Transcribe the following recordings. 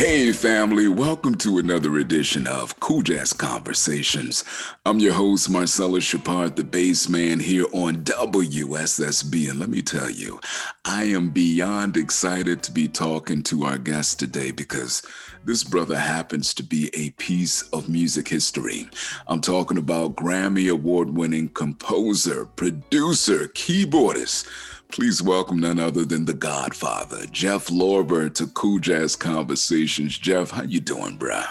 Hey, family, welcome to another edition of Cool Jazz Conversations. I'm your host, Marcellus Shepard, the bass man here on WSSB. And let me tell you, I am beyond excited to be talking to our guest today because this brother happens to be a piece of music history. I'm talking about Grammy Award winning composer, producer, keyboardist Please welcome none other than the Godfather, Jeff Lorber, to Cool Jazz Conversations. Jeff, how you doing, bro?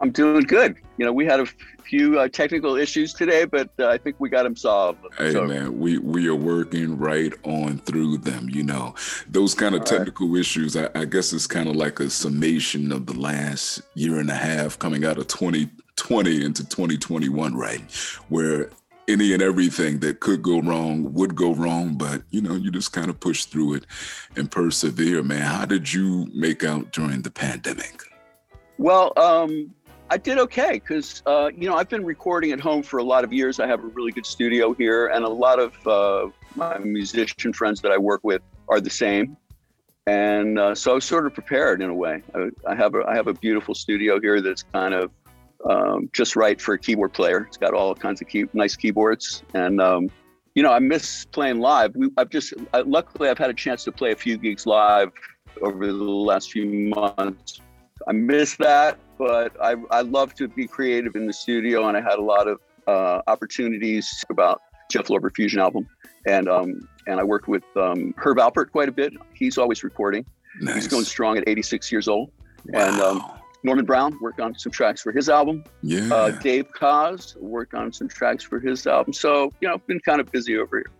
I'm doing good. You know, we had a few uh, technical issues today, but uh, I think we got them solved. Hey so. man, we we are working right on through them. You know, those kind of All technical right. issues. I, I guess it's kind of like a summation of the last year and a half coming out of 2020 into 2021, right? Where any and everything that could go wrong would go wrong, but you know, you just kind of push through it and persevere, man. How did you make out during the pandemic? Well, um, I did okay because uh, you know I've been recording at home for a lot of years. I have a really good studio here, and a lot of uh, my musician friends that I work with are the same. And uh, so I was sort of prepared in a way. I, I have a I have a beautiful studio here that's kind of um, just right for a keyboard player. It's got all kinds of key, nice keyboards, and um, you know I miss playing live. We, I've just I, luckily I've had a chance to play a few gigs live over the last few months. I miss that, but I I love to be creative in the studio, and I had a lot of uh, opportunities about Jeff Lorber Fusion album, and um, and I worked with um, Herb Alpert quite a bit. He's always recording. Nice. He's going strong at 86 years old, wow. and um, Norman Brown worked on some tracks for his album. Yeah. Uh, Dave Koz worked on some tracks for his album. So, you know, been kind of busy over here.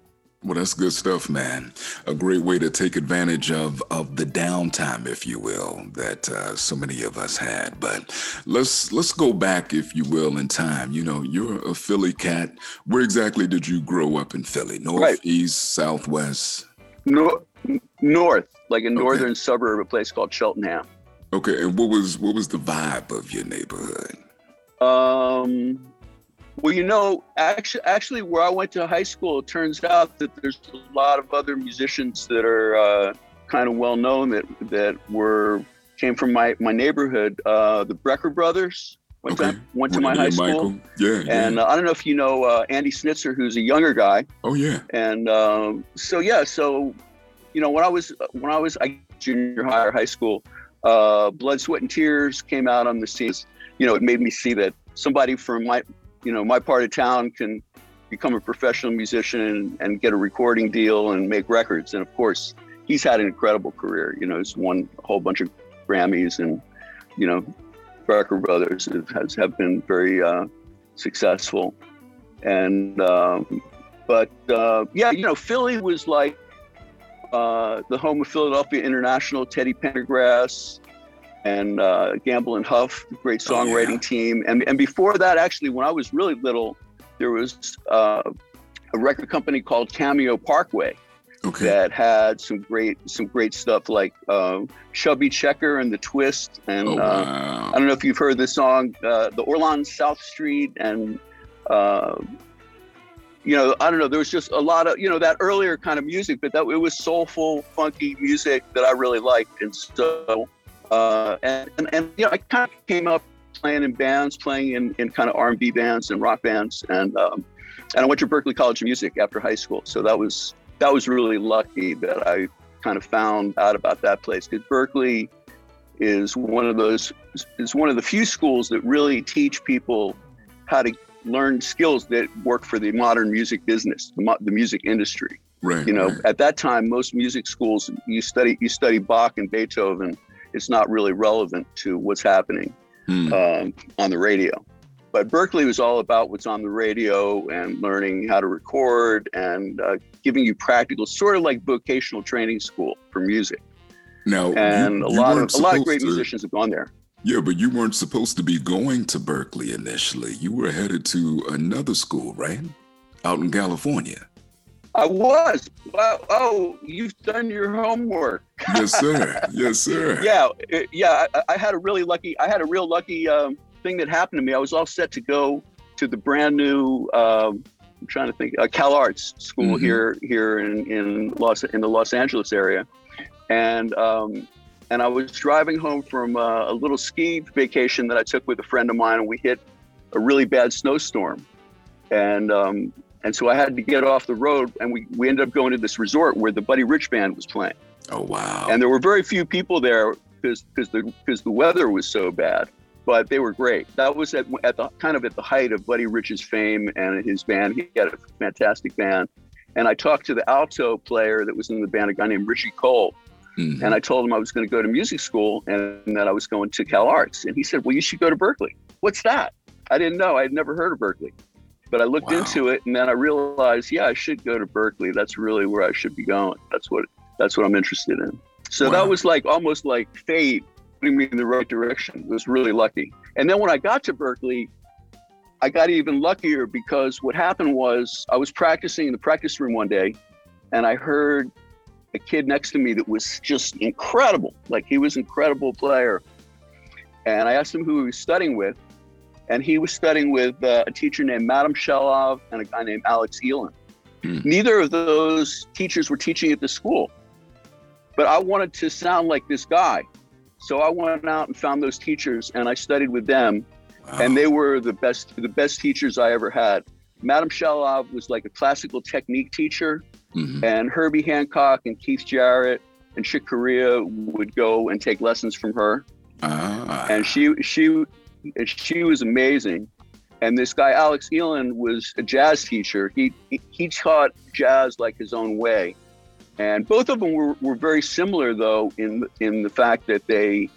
Well, that's good stuff, man. A great way to take advantage of of the downtime, if you will, that uh, so many of us had. But let's let's go back, if you will, in time. You know, you're a Philly cat. Where exactly did you grow up in Philly? North, right. east, southwest? North, north, like a northern okay. suburb, a place called Cheltenham. Okay, and what was what was the vibe of your neighborhood? Um, well, you know, actually, actually, where I went to high school, it turns out that there's a lot of other musicians that are uh, kind of well known that that were came from my my neighborhood. Uh, the Brecker brothers went okay. to went to my high school. Michael. Yeah, and Uh, I don't know if you know uh, Andy Snitzer, who's a younger guy. Oh yeah. And um, so yeah, so you know when I was when I was I junior high or high school, uh, Blood, Sweat, and Tears came out on the scene. You know, it made me see that somebody from my, you know, my part of town can become a professional musician and, and get a recording deal and make records. And of course, he's had an incredible career. You know, he's won a whole bunch of Grammys, and you know, Brecker Brothers has have been very uh, successful. And um, but uh, yeah, you know, Philly was like uh, the home of Philadelphia International, Teddy Pendergrass, and uh, Gamble and Huff, great songwriting oh, yeah. team. And, and before that, actually, when I was really little, there was uh, a record company called Cameo Parkway okay. that had some great some great stuff like uh, Chubby Checker and the Twist. And oh, uh, wow. I don't know if you've heard the song, uh, the Orlons South Street and uh, you know, I don't know. There was just a lot of, you know, that earlier kind of music, but that it was soulful, funky music that I really liked. And so, uh, and, and, and, you know, I kind of came up playing in bands, playing in, in kind of R&B bands and rock bands. And, um, and I went to Berklee College of Music after high school. So that was, that was really lucky that I kind of found out about that place because Berklee is one of those, is one of the few schools that really teach people how to learn skills that work for the modern music business, the, the music industry. Right. You know, right. at that time, most music schools you study you study Bach and Beethoven. It's not really relevant to what's happening hmm. um, on the radio. But Berklee was all about what's on the radio and learning how to record and uh, giving you practical, sort of like vocational training school for music. No, and you, you a lot of a lot of great to, musicians have gone there. Yeah, but you weren't supposed to be going to Berklee initially. You were headed to another school, right? Out in California. I was. Well, oh, you've done your homework. yes, sir. Yes, sir. yeah, yeah. I, I, had a really lucky. I had a real lucky um, thing that happened to me. I was all set to go to the brand new. Um, I'm trying to think. Uh, Cal Arts School mm-hmm. here, here in in Los in the Los Angeles area, and um, and I was driving home from uh, a little ski vacation that I took with a friend of mine, and we hit a really bad snowstorm, and um, and so I had to get off the road, and we we ended up going to this resort where the Buddy Rich band was playing. Oh wow! And there were very few people there because because the because the weather was so bad, but they were great. That was at, at the kind of at the height of Buddy Rich's fame and his band. He had a fantastic band, and I talked to the alto player that was in the band, a guy named Richie Cole. Mm-hmm. And I told him I was going to go to music school and that I was going to Cal Arts. And he said, Well, you should go to Berklee. What's that? I didn't know. I had never heard of Berklee. But I looked wow. into it and then I realized, yeah, I should go to Berklee. That's really where I should be going. That's what that's what I'm interested in. So wow. that was like almost like fate putting me in the right direction. It was really lucky. And then when I got to Berklee, I got even luckier because what happened was I was practicing in the practice room one day and I heard a kid next to me that was just incredible. Like he was an incredible player. And I asked him who he was studying with. And he was studying with uh, a teacher named Madam Chaloff and a guy named Alex Elin. Hmm. Neither of those teachers were teaching at the school. But I wanted to sound like this guy. So I went out and found those teachers and I studied with them. Wow. And they were the best the best teachers I ever had. Madam Chaloff was like a classical technique teacher, mm-hmm. and Herbie Hancock and Keith Jarrett and Chick Corea would go and take lessons from her. Ah. And she she she was amazing. And this guy Alex Elin was a jazz teacher. He he taught jazz like his own way. And both of them were, were very similar though in in the fact that they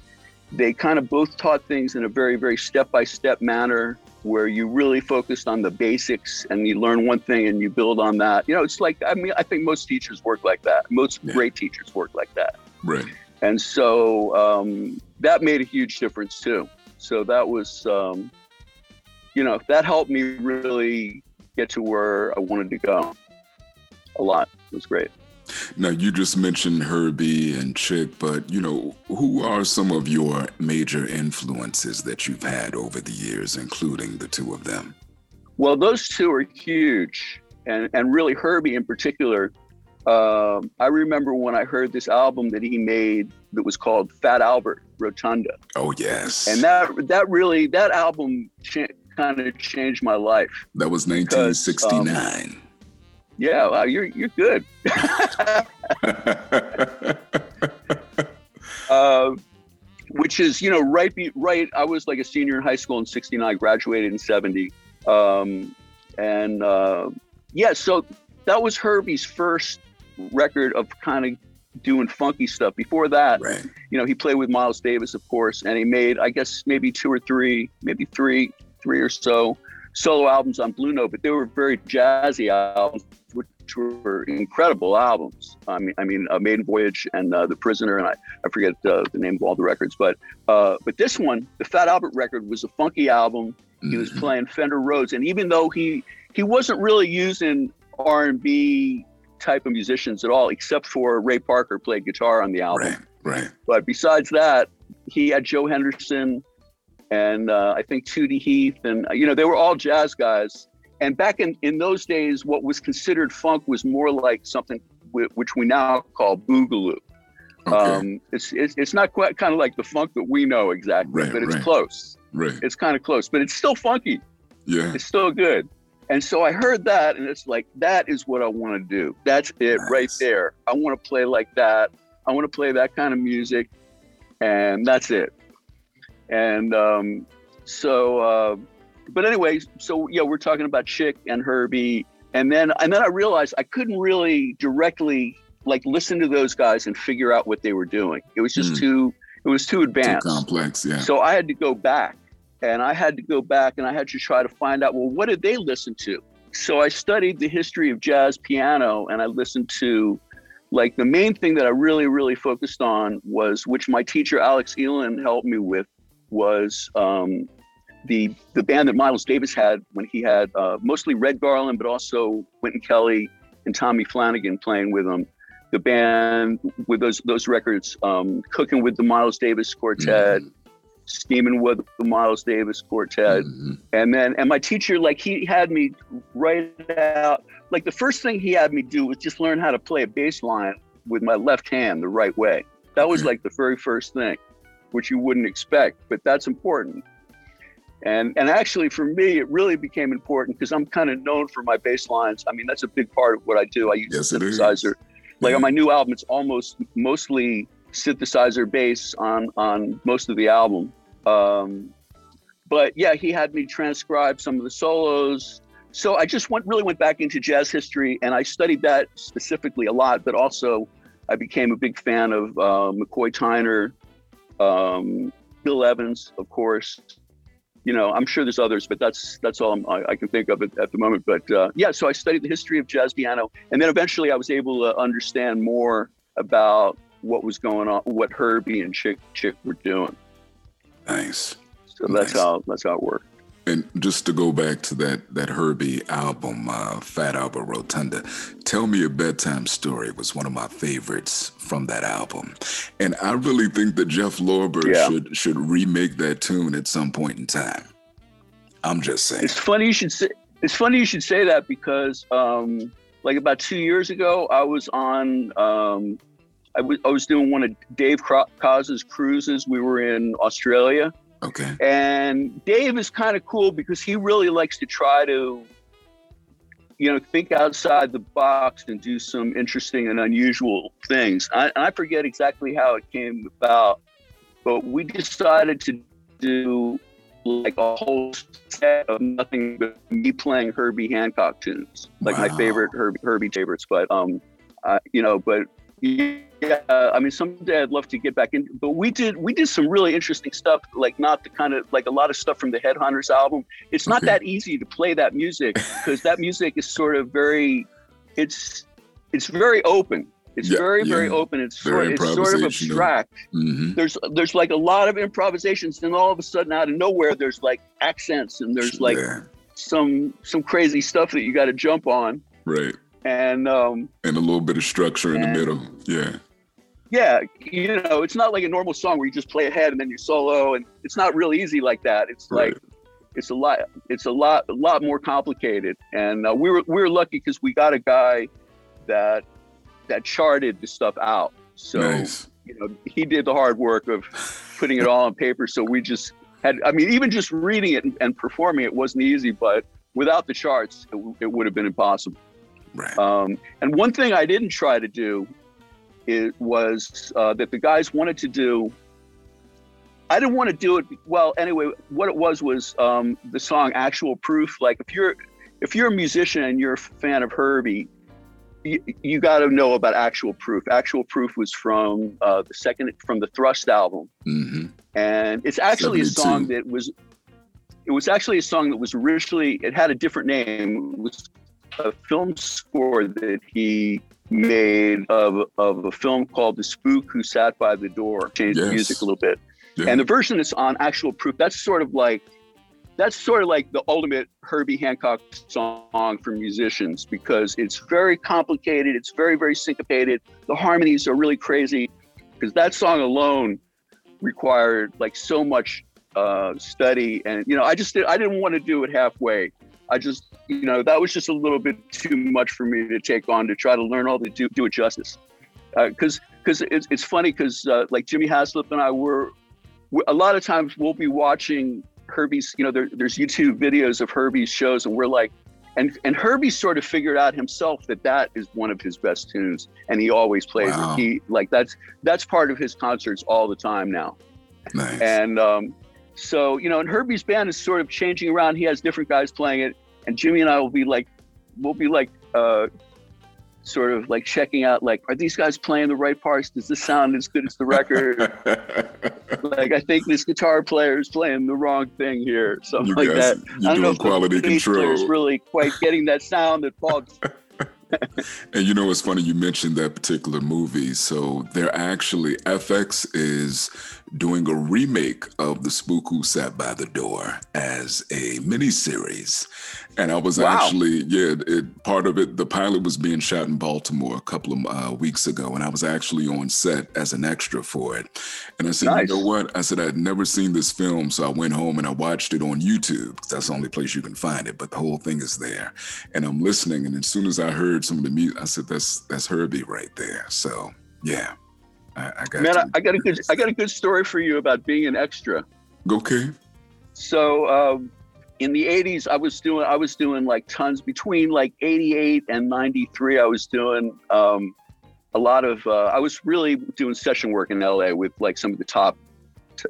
they kind of both taught things in a very very step by step manner where you really focused on the basics and you learn one thing and you build on that. You know, it's like I mean, I think most teachers work like that. Most yeah. great teachers work like that. Right. And so um, that made a huge difference too. So that was, um, you know, that helped me really get to where I wanted to go. A lot. It was great. Now, you just mentioned Herbie and Chick, but you know, who are some of your major influences that you've had over the years, including the two of them? Well, those two are huge, and and really Herbie in particular. Um, I remember when I heard this album that he made that was called Fat Albert Rotunda. Oh yes, and that that really that album cha- kind of changed my life. That was 1969. Um, yeah, wow, you're you're good. uh, which is, you know, right, be, right. I was like a senior in high school in '69, graduated in '70, um, and uh, yeah, so that was Herbie's first record of kind of doing funky stuff. Before that, right. you know, he played with Miles Davis, of course, and he made, I guess, maybe two or three, maybe three, three or so solo albums on Blue Note, but they were very jazzy albums which were incredible albums. I mean, I mean, uh, Maiden Voyage and uh, The Prisoner, and I, I forget uh, the name of all the records, but uh, but this one, the Fat Albert record, was a funky album. He was mm-hmm. playing Fender Rhodes, and even though he he wasn't really using R and B type of musicians at all, except for Ray Parker played guitar on the album. Right, right. But besides that, he had Joe Henderson and uh, I think Tootie Heath, and you know they were all jazz guys and back in, in those days, what was considered funk was more like something w- which we now call boogaloo. Okay. Um, it's, it's, it's not quite kind of like the funk that we know exactly, right, but it's right. close. Right. It's kind of close, but it's still funky. Yeah. It's still good. And so I heard that, and it's like that is what I want to do. That's it nice. right there. I want to play like that. I want to play that kind of music, and that's it. And um, so. Uh, but anyway, so yeah, we're talking about Chick and Herbie, and then and then I realized I couldn't really directly like listen to those guys and figure out what they were doing. It was just mm. too it was too advanced, too complex. Yeah. So I had to go back, and I had to go back, and I had to try to find out well, what did they listen to? So I studied the history of jazz piano, and I listened to like the main thing that I really, really focused on was, which my teacher Alex Elin helped me with, was um, the the band that Miles Davis had when he had uh, mostly Red Garland, but also Wynton Kelly and Tommy Flanagan playing with him. The band with those those records, um, cooking with the Miles Davis Quartet, mm-hmm. steaming with the Miles Davis Quartet, mm-hmm. and then and my teacher like he had me write out like the first thing he had me do was just learn how to play a bass line with my left hand the right way That was like the very first thing, which you wouldn't expect, but that's important. And and actually for me, it really became important because I'm kind of known for my bass lines. I mean, that's a big part of what I do. I use yes, a synthesizer. Like yeah. on my new album, it's almost mostly synthesizer bass on on most of the album. Um, but yeah, he had me transcribe some of the solos. So I just went really went back into jazz history and I studied that specifically a lot. But also, I became a big fan of uh, McCoy Tyner, um, Bill Evans, of course, you know, I'm sure there's others, but that's that's all I, I can think of at, at the moment. But uh, yeah, so I studied the history of jazz piano, and then eventually I was able to understand more about what was going on, what Herbie and Chick Chick were doing. Nice. So that's nice. how that's how it worked. And just to go back to that that Herbie album, uh, Fat Albert Rotunda, "Tell Me a Bedtime Story" was one of my favorites from that album, and I really think that Jeff Lorber yeah. should should remake that tune at some point in time. I'm just saying. It's funny you should say. It's funny you should say that because, um, like about two years ago, I was on. Um, I was I was doing one of Dave Koz's cruises. We were in Australia Okay. And Dave is kind of cool because he really likes to try to, you know, think outside the box and do some interesting and unusual things. I, I forget exactly how it came about, but we decided to do like a whole set of nothing but me playing Herbie Hancock tunes, like wow. my favorite Herbie, Herbie favorites. But um, uh, you know, but yeah, I mean, someday I'd love to get back in. But we did we did some really interesting stuff, like not the kind of like a lot of stuff from the Headhunters album. It's not okay. that easy to play that music because that music is sort of very, it's it's very open. It's yeah, very yeah. very open. It's very sort, it's sort of abstract. Mm-hmm. There's there's like a lot of improvisations, and all of a sudden out of nowhere there's like accents and there's like yeah. some some crazy stuff that you got to jump on. Right and um, and a little bit of structure in the middle. Yeah. Yeah, you know, it's not like a normal song where you just play ahead and then you solo, and it's not real easy like that. It's right. like it's a lot, it's a lot, a lot more complicated. And uh, we were we were lucky because we got a guy that that charted the stuff out. So nice. you know, he did the hard work of putting it all on paper. So we just had, I mean, even just reading it and, and performing it wasn't easy, but without the charts, it, it would have been impossible. Right. Um, and one thing I didn't try to do it was uh, that the guys wanted to do. I didn't want to do it. Well, anyway, what it was was um, the song "Actual Proof." Like if you're if you're a musician and you're a fan of Herbie, you, you got to know about Actual Proof. Actual Proof was from uh, the second from the Thrust album, mm-hmm. and it's actually 72. a song that was. It was actually a song that was originally. It had a different name. It was a film score that he made of, of a film called The Spook Who Sat by the Door, changed yes. the music a little bit. Yeah. And the version that's on actual proof, that's sort of like that's sort of like the ultimate Herbie Hancock song for musicians because it's very complicated, it's very, very syncopated. The harmonies are really crazy because that song alone required like so much uh, study and you know I just did, I didn't want to do it halfway. I just, you know, that was just a little bit too much for me to take on to try to learn all the do, do it justice. Because uh, because it's, it's funny because uh, like Jimmy Haslip and I were, a lot of times we'll be watching Herbie's, you know, there, there's YouTube videos of Herbie's shows and we're like, and and Herbie sort of figured out himself that that is one of his best tunes, and he always plays wow. it. He like that's that's part of his concerts all the time now. Nice. And um, so, you know, and Herbie's band is sort of changing around. He has different guys playing it. And Jimmy and I will be like, we'll be like, uh, sort of like checking out, like, are these guys playing the right parts? Does this sound as good as the record? like, I think this guitar player is playing the wrong thing here. Something you like guys, that. You're I don't know if quality the control. is really quite getting that sound that Paul and you know, it's funny you mentioned that particular movie. So they're actually FX is doing a remake of The Spook Who Sat by the Door as a miniseries. And I was wow. actually, yeah, it, part of it, the pilot was being shot in Baltimore a couple of uh, weeks ago, and I was actually on set as an extra for it. And I said, nice. you know what? I said, I'd never seen this film, so I went home and I watched it on YouTube because that's the only place you can find it, but the whole thing is there. And I'm listening, and as soon as I heard some of the music, I said, that's, that's Herbie right there. So, yeah. I, I got Man, I. I got a good I got a good story for you about being an extra. okay. So um, in the '80s, I was doing I was doing like tons between like '88 and '93. I was doing um, a lot of uh, I was really doing session work in LA with like some of the top t-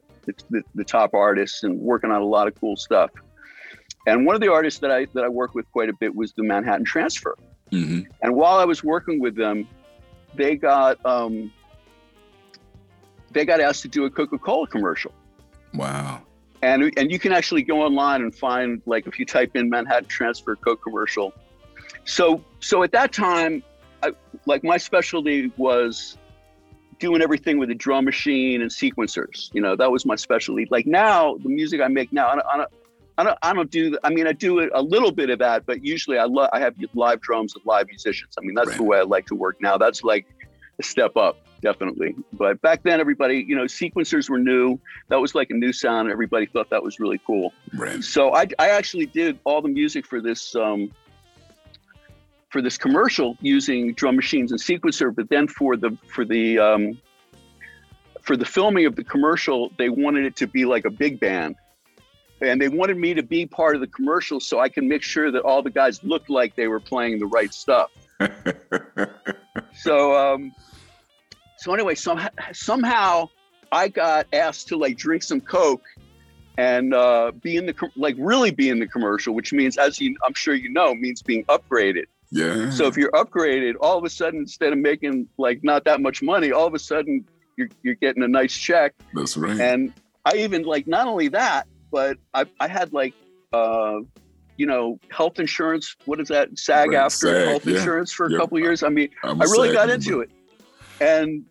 the, the, top artists and working on a lot of cool stuff. And one of the artists that I that I worked with quite a bit was the Manhattan Transfer. hmm And while I was working with them, they got um, they got asked to do a Coca-Cola commercial. Wow. And and you can actually go online and find like if you type in Manhattan Transfer Coke commercial. So so at that time, I, like my specialty was doing everything with a drum machine and sequencers. You know that was my specialty. Like now, the music I make now, I don't, I don't, I don't, I don't do. I mean, I do a little bit of that, but usually I love. I have live drums with live musicians. I mean, that's the way I like to work now. That's like a step up, definitely. But back then, everybody, you know, sequencers were new. That was like a new sound. Everybody thought that was really cool. Right. So I, I actually did all the music for this um, for this commercial using drum machines and sequencer. But then for the for the um, for the filming of the commercial, they wanted it to be like a big band, and they wanted me to be part of the commercial so I can make sure that all the guys looked like they were playing the right stuff. So um, so anyway, somehow somehow I got asked to like drink some coke and uh, be in the like really be in the commercial, which means, as you I'm sure you know, means being upgraded. yeah. So if you're upgraded, all of a sudden instead of making like not that much money, all of a sudden you're you're getting a nice check. That's right. And I even like not only that, but I I had like uh, you know health insurance. What is that? SAG Right, after SAG, health yeah. insurance for a Yep. couple of years. I mean. I'm I really SAG got member. into it, and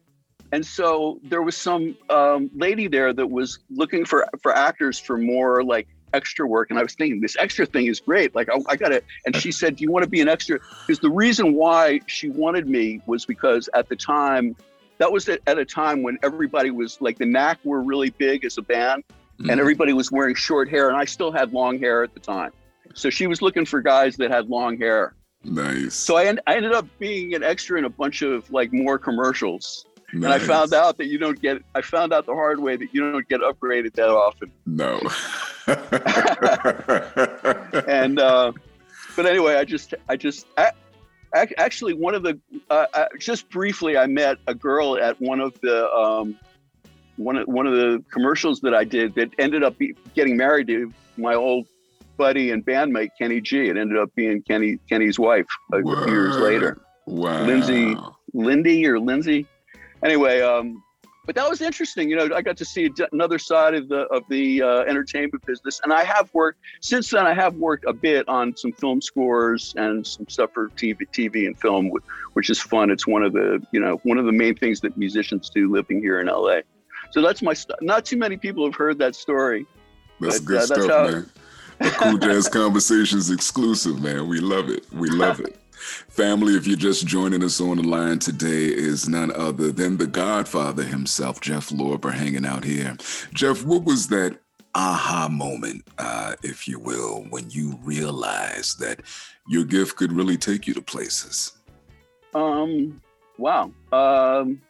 and so there was some um, lady there that was looking for for actors for more like extra work, and I was thinking this extra thing is great. Like I, I got it, and she said, "Do you want to be an extra?" Because the reason why she wanted me was because at the time. That was at a time when everybody was like the Knack were really big as a band, Mhm. and everybody was wearing short hair, and I still had long hair at the time. So she was looking for guys that had long hair. Nice. So I, en- I ended up being an extra in a bunch of like more commercials. And I found out that you don't get, I found out the hard way that you don't get upgraded that often. No. And, uh, but anyway, I just, I just, I, ac- actually one of the, uh, uh, just briefly, I met a girl at one of the, um, one of, one of the commercials that I did that ended up be, getting married to my old buddy and bandmate, Kenny G. It ended up being Kenny, Kenny's wife a few years later. Wow. Lindsay. Lindy or Lindsay. Anyway, um, but that was interesting. You know, I got to see another side of the of the uh, entertainment business, and I have worked since then. I have worked a bit on some film scores and some stuff for TV, TV and film, which is fun. It's one of the you know one of the main things that musicians do living here in LA. So that's my stuff. Not too many people have heard that story. That's But, good uh, that's stuff, how- man. The cool Jazz Conversations exclusive, man. We love it. We love it. Family, if you're just joining us on the line today, is none other than the Godfather himself, Jeff Lorber, hanging out here. Jeff, what was that aha moment, uh, if you will, when you realized that your gift could really take you to places? Um, wow. Um,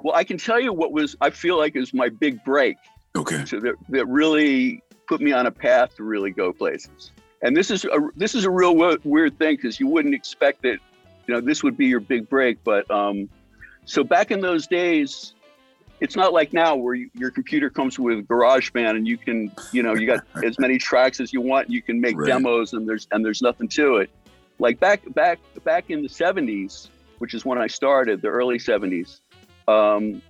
well, I can tell you what was I feel like is my big break. Okay. so that, that really put me on a path to really go places. And this is a, this is a real wo- weird thing because you wouldn't expect that, you know, this would be your big break. But um, so back in those days, it's not like now where you, your computer comes with GarageBand and you can, you know, you got as many tracks as you want. You can make Right. demos and there's and there's nothing to it. Like back back back in the 70s, which is when I started, the early 70s. Um,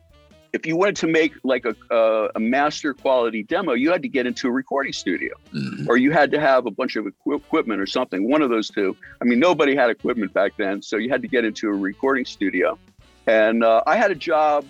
if you wanted to make like a, a, a master quality demo, you had to get into a recording studio Mhm. or you had to have a bunch of equi- equipment or something, one of those two. I mean, nobody had equipment back then, so you had to get into a recording studio. And uh, I had a job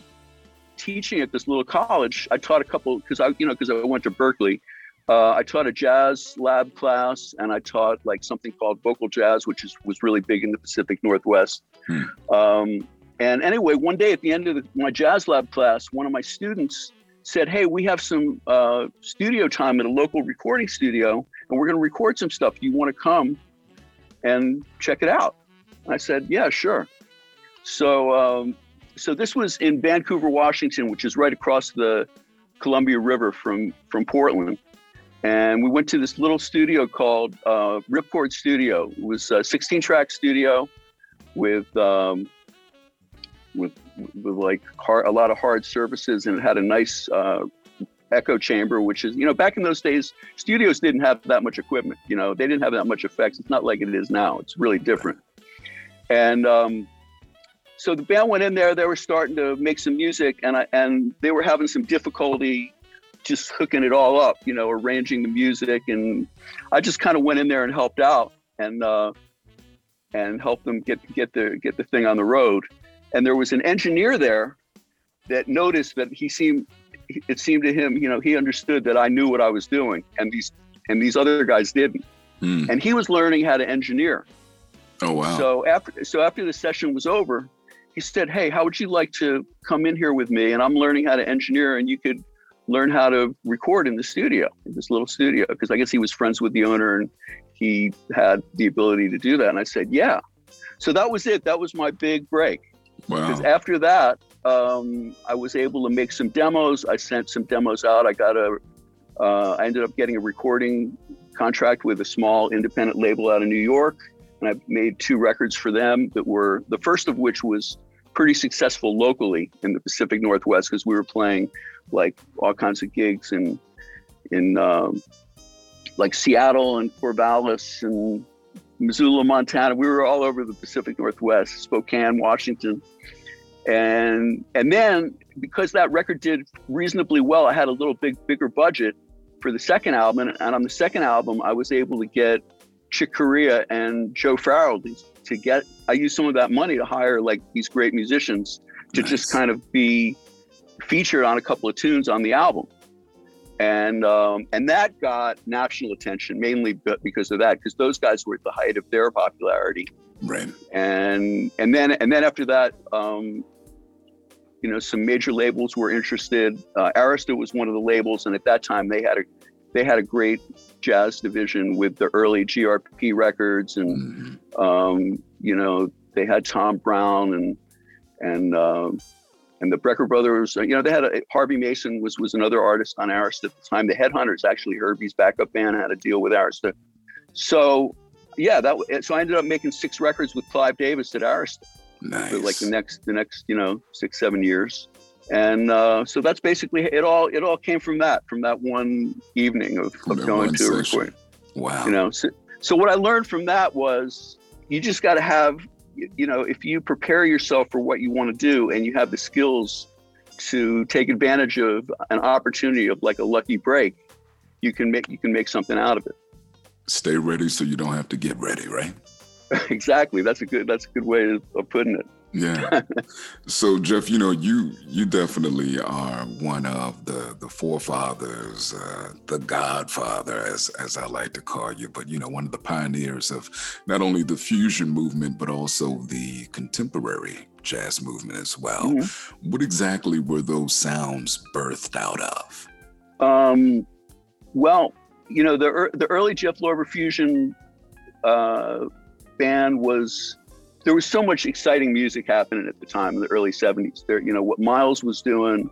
teaching at this little college. I taught a couple because I, you know, because I went to Berklee. Uh, I taught a jazz lab class, and I taught like something called vocal jazz, which is was really big in the Pacific Northwest. Hmm. Um, and anyway, one day at the end of the, my jazz lab class, one of my students said, "Hey, we have some uh, studio time at a local recording studio, and we're going to record some stuff. You want to come and check it out?" I said, "Yeah, sure." So, um, so this was in Vancouver, Washington, which is right across the Columbia River from from Portland. And we went to this little studio called uh, Ripcord Studio. It was a 16 track studio with um, with with like hard, a lot of hard surfaces, and it had a nice uh, echo chamber, which is you know back in those days, studios didn't have that much equipment. You know, they didn't have that much effects. It's not like it is now. It's really different. And um, so the band went in there. They were starting to make some music, and I, and they were having some difficulty just hooking it all up. You know, arranging the music, and I just kind of went in there and helped out and uh, and helped them get get the get the thing on the road. And there was an engineer there that noticed that he seemed it seemed to him, you know, he understood that I knew what I was doing, and these and these other guys didn't. Mm. And he was learning how to engineer. Oh wow! So after so after the session was over, he said, "Hey, how would you like to come in here with me? And I'm learning how to engineer, and you could learn how to record in the studio, in this little studio, because I guess he was friends with the owner and he had the ability to do that." And I said, "Yeah." So that was it. That was my big break. Wow. Because after that, um, I was able to make some demos. I sent some demos out. I got a. Uh, I ended up getting a recording contract with a small independent label out of New York, and I made two records for them that were the first of which was pretty successful locally in the Pacific Northwest because we were playing like all kinds of gigs in in um, like Seattle and Corvallis and Missoula, Montana. We were all over the Pacific Northwest, Spokane, Washington. And and then because that record did reasonably well, I had a little big bigger budget for the second album. And on the second album, I was able to get Chick Corea and Joe Farrell to get I used some of that money to hire like these great musicians to nice. just kind of be featured on a couple of tunes on the album and um, and that got national attention mainly because of that because those guys were at the height of their popularity. Right. And and then and then after that um, you know some major labels were interested. Uh, arista was one of the labels and at that time they had a they had a great jazz division with the early grp records and mm-hmm. um, you know they had Tom Browne and and um, and the Brecker brothers, you know, they had a, Harvey Mason was was another artist on Arista at the time. The Headhunters, actually, Herbie's backup band had a deal with Arista. So, yeah, that so I ended up making six records with Clive Davis at Arista. Nice. For like the next the next you know six seven years, and uh, so that's basically it. All it all came from that from that one evening of, of going to a recording. Wow. You know, so, so what I learned from that was you just got to have you know, if you prepare yourself for what you want to do and you have the skills to take advantage of an opportunity of like a lucky break, you can make you can make something out of it. Stay ready so you don't have to get ready, right? exactly. That's a good that's a good way of putting it. Yeah. so Jeff, you know, you you definitely are one of the the forefathers, uh, the Godfather, as as I like to call you. But you know, one of the pioneers of not only the fusion movement but also the contemporary jazz movement as well. Mm-hmm. What exactly were those sounds birthed out of? Um, well, you know, the the early Jeff Lorber fusion uh, band was there was so much exciting music happening at the time in the early 70s. There, you know, what Miles was doing,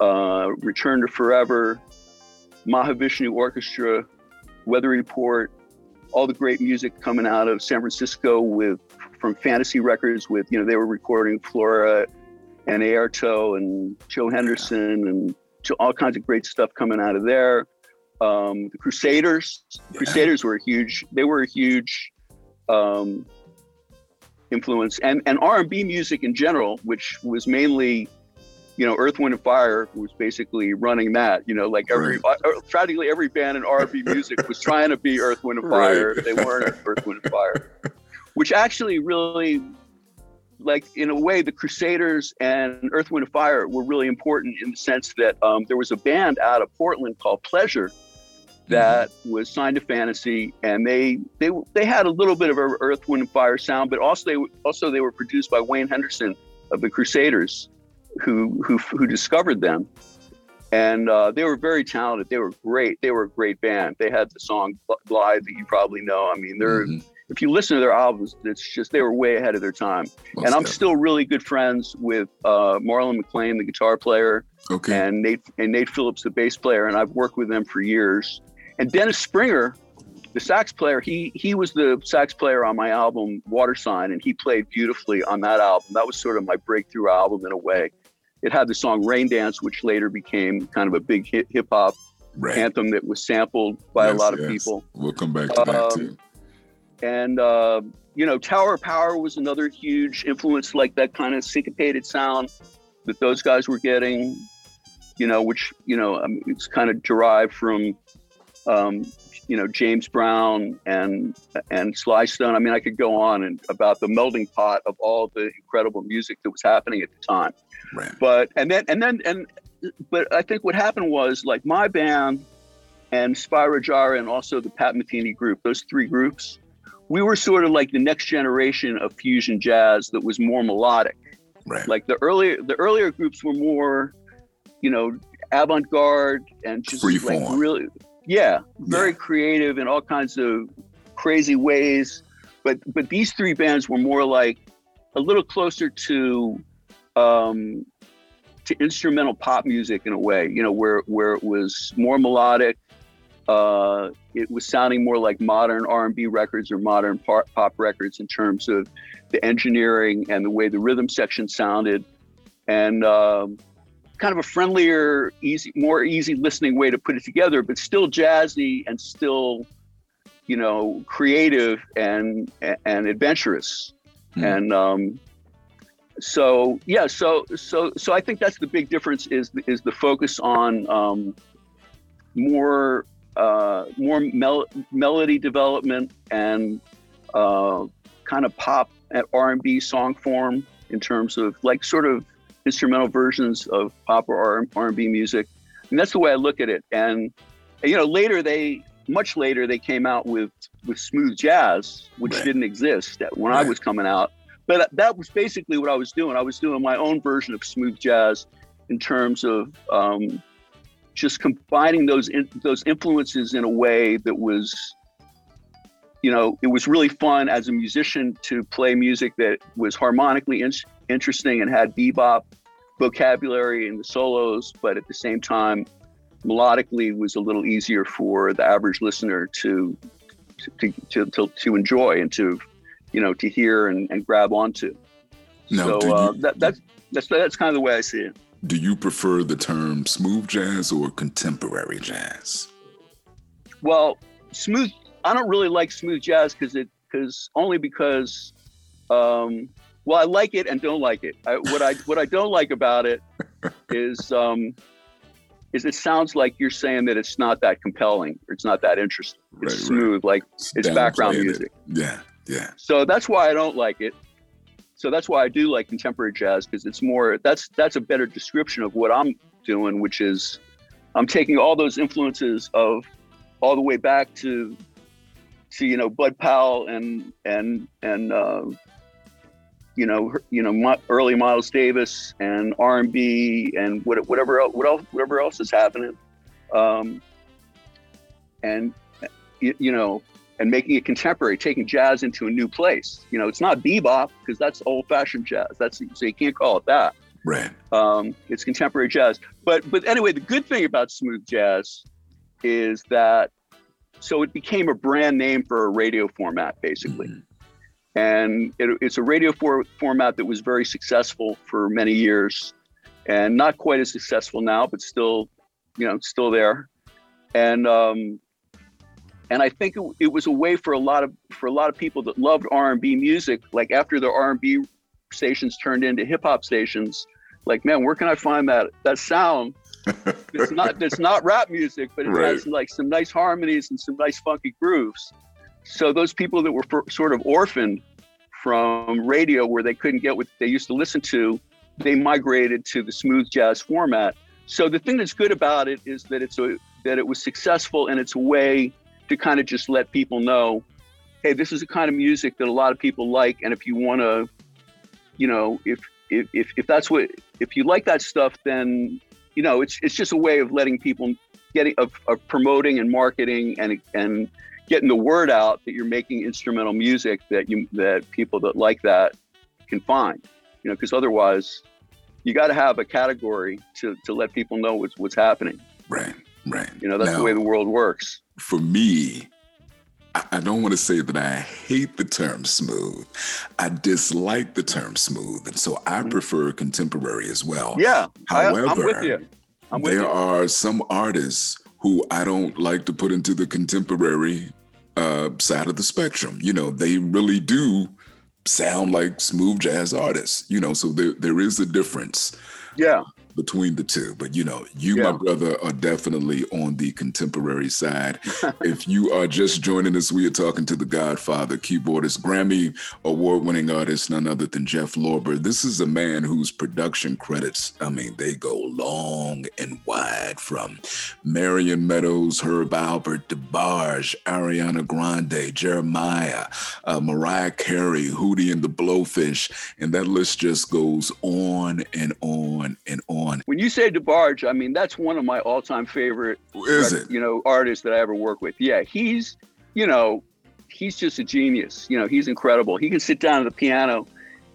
uh, Return to Forever, Mahavishnu Orchestra, Weather Report, all the great music coming out of San Francisco with from Fantasy Records with, you know, they were recording Flora and Airto and Joe Henderson and all kinds of great stuff coming out of there. Um, the Crusaders, yeah. Crusaders were a huge, they were a huge um, influence and, and R&B music in general, which was mainly, you know, Earth, Wind and Fire was basically running that, you know, like every, right. uh, practically every band in R&B music was trying to be Earth, Wind and Fire. Right. They weren't Earth, Wind and Fire, which actually really, like in a way, the Crusaders and Earth, Wind and Fire were really important in the sense that um, there was a band out of Portland called Pleasure that mm-hmm. was signed to Fantasy, and they they they had a little bit of a Earth, Wind, and Fire sound, but also they also they were produced by Wayne Henderson of the Crusaders, who who who discovered them, and uh, they were very talented. They were great. They were a great band. They had the song Glide that you probably know. I mean, they're mm-hmm. if you listen to their albums, it's just they were way ahead of their time. Most and I'm still really good friends with uh, Marlon McClain, the guitar player, okay. and Nate and Nate Phillips, the bass player, and I've worked with them for years. And Dennis Springer, the sax player, he he was the sax player on my album Water Sign, and he played beautifully on that album. That was sort of my breakthrough album in a way. It had the song Rain Dance, which later became kind of a big hip hop right. anthem that was sampled by yes, a lot of yes. people. We'll come back to that um, too. And uh, you know, Tower Power was another huge influence, like that kind of syncopated sound that those guys were getting. You know, which you know, um, it's kind of derived from, um, you know, James Brown and and Sly Stone. I mean, I could go on and about the melting pot of all the incredible music that was happening at the time. Right. But and then and then and but I think what happened was like my band and Spyro Gyra and also the Pat Metheny group, those three groups, we were sort of like the next generation of fusion jazz that was more melodic. Right. Like the earlier the earlier groups were more, you know, avant-garde and just Free like form. really yeah, very yeah. creative in all kinds of crazy ways. But but these three bands were more like a little closer to um, to instrumental pop music in a way, you know, where where it was more melodic. Uh, it was sounding more like modern R&B records or modern pop, pop records in terms of the engineering and the way the rhythm section sounded, and um, kind of a friendlier, easy, more easy listening way to put it together, but still jazzy and still, you know, creative and and adventurous. Mm. And um, so yeah so so so i think that's the big difference is is the focus on um, more uh, more mel- melody development and uh, kind of pop at r&b song form in terms of like sort of instrumental versions of pop or r&b music and that's the way i look at it and you know later they much later they came out with with smooth jazz which right. didn't exist when right. i was coming out but that was basically what I was doing. I was doing my own version of smooth jazz in terms of um, just combining those in, those influences in a way that was, you know, it was really fun as a musician to play music that was harmonically in, interesting and had bebop vocabulary in the solos, but at the same time, melodically was a little easier for the average listener to to, to, to, to enjoy and to you know, to hear and, and grab onto. No, so uh, that, that's that's that's kind of the way I see it. Do you prefer the term smooth jazz or contemporary jazz? Well, smooth. I don't really like smooth jazz because it because only because, um, well, I like it and don't like it. I, what I what I don't like about it is um, is it sounds like you're saying that it's not that compelling or it's not that interesting. It's right, smooth, right. like it's, it's background music. It. Yeah. Yeah. So that's why I don't like it. So that's why I do like contemporary jazz because it's more that's that's a better description of what I'm doing, which is I'm taking all those influences of all the way back to to you know Bud Powell and and and uh, you know you know early Miles Davis and R and B and whatever else, what whatever else is happening, um, and you, you know and making it contemporary, taking jazz into a new place. You know, it's not bebop because that's old-fashioned jazz. That's so you can't call it that. Right. Um, it's contemporary jazz. But but anyway, the good thing about smooth jazz is that so it became a brand name for a radio format basically. Mm-hmm. And it, it's a radio for, format that was very successful for many years, and not quite as successful now, but still, you know, still there. And um, and I think it, it, was a way for a lot of for a lot of people that loved R&B music. Like after the R&B stations turned into hip hop stations, like man, where can I find that that sound? it's not it's not rap music, but it right. has like some nice harmonies and some nice funky grooves. So those people that were for, sort of orphaned from radio, where they couldn't get what they used to listen to, they migrated to the smooth jazz format. So the thing that's good about it is that it's a that it was successful and it's a way to kind of just let people know, hey, this is the kind of music that a lot of people like, and if you want to, you know, if if if, if that's what if you like that stuff, then you know, it's it's just a way of letting people getting of, of promoting and marketing and and getting the word out that you're making instrumental music that you that people that like that can find. You know, because otherwise, you got to have a category to to let people know what's what's happening. Right, right. You know, that's now, the way the world works. For me, I don't want to say that I hate the term smooth. I dislike the term smooth. And so I mm-hmm. prefer contemporary as well. Yeah. However, I, am with you. I'm with there you. are some artists who I don't like to put into the contemporary uh, side of the spectrum. You know, they really do sound like smooth jazz artists, you know, so there, there is a difference. Yeah between the two. But you know, you, yeah. my brother, are definitely on the contemporary side. if you are just joining us, we are talking to the Godfather, keyboardist, Grammy award-winning artist, none other than Jeff Lorber. This is a man whose production credits, I mean, they go long and wide from Marion Meadows, Herb Alpert, DeBarge, Ariana Grande, Jeremiah, uh, Mariah Carey, Hootie and the Blowfish, and that list just goes on and on and on on. When you say DeBarge, I mean that's one of my all-time favorite. Is it? You know, artists that I ever work with. Yeah, he's, you know, he's just a genius. You know, he's incredible. He can sit down at the piano,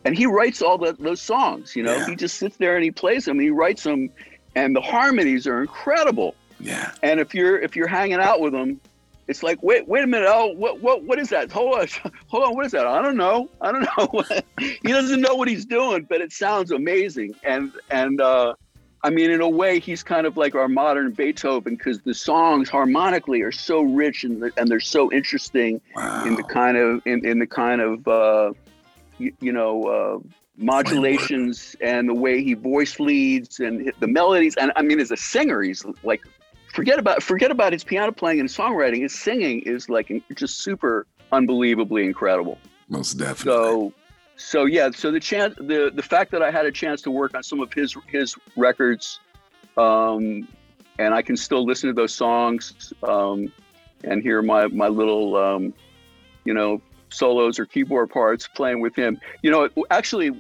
and he writes all the, those songs. You know, yeah. he just sits there and he plays them. And he writes them, and the harmonies are incredible. Yeah. And if you're if you're hanging out with him, it's like, wait, wait a minute. Oh, what, what, what is that? Hold on, hold on. What is that? I don't know. I don't know. he doesn't know what he's doing, but it sounds amazing. And and uh, I mean, in a way, he's kind of like our modern Beethoven because the songs harmonically are so rich and and they're so interesting wow. in the kind of in, in the kind of uh, you, you know uh, modulations and the way he voice leads and the melodies. And I mean, as a singer, he's like forget about forget about his piano playing and songwriting. His singing is like just super unbelievably incredible. Most definitely. So so yeah, so the chance, the the fact that I had a chance to work on some of his his records, um, and I can still listen to those songs um, and hear my my little, um, you know, solos or keyboard parts playing with him. You know, actually,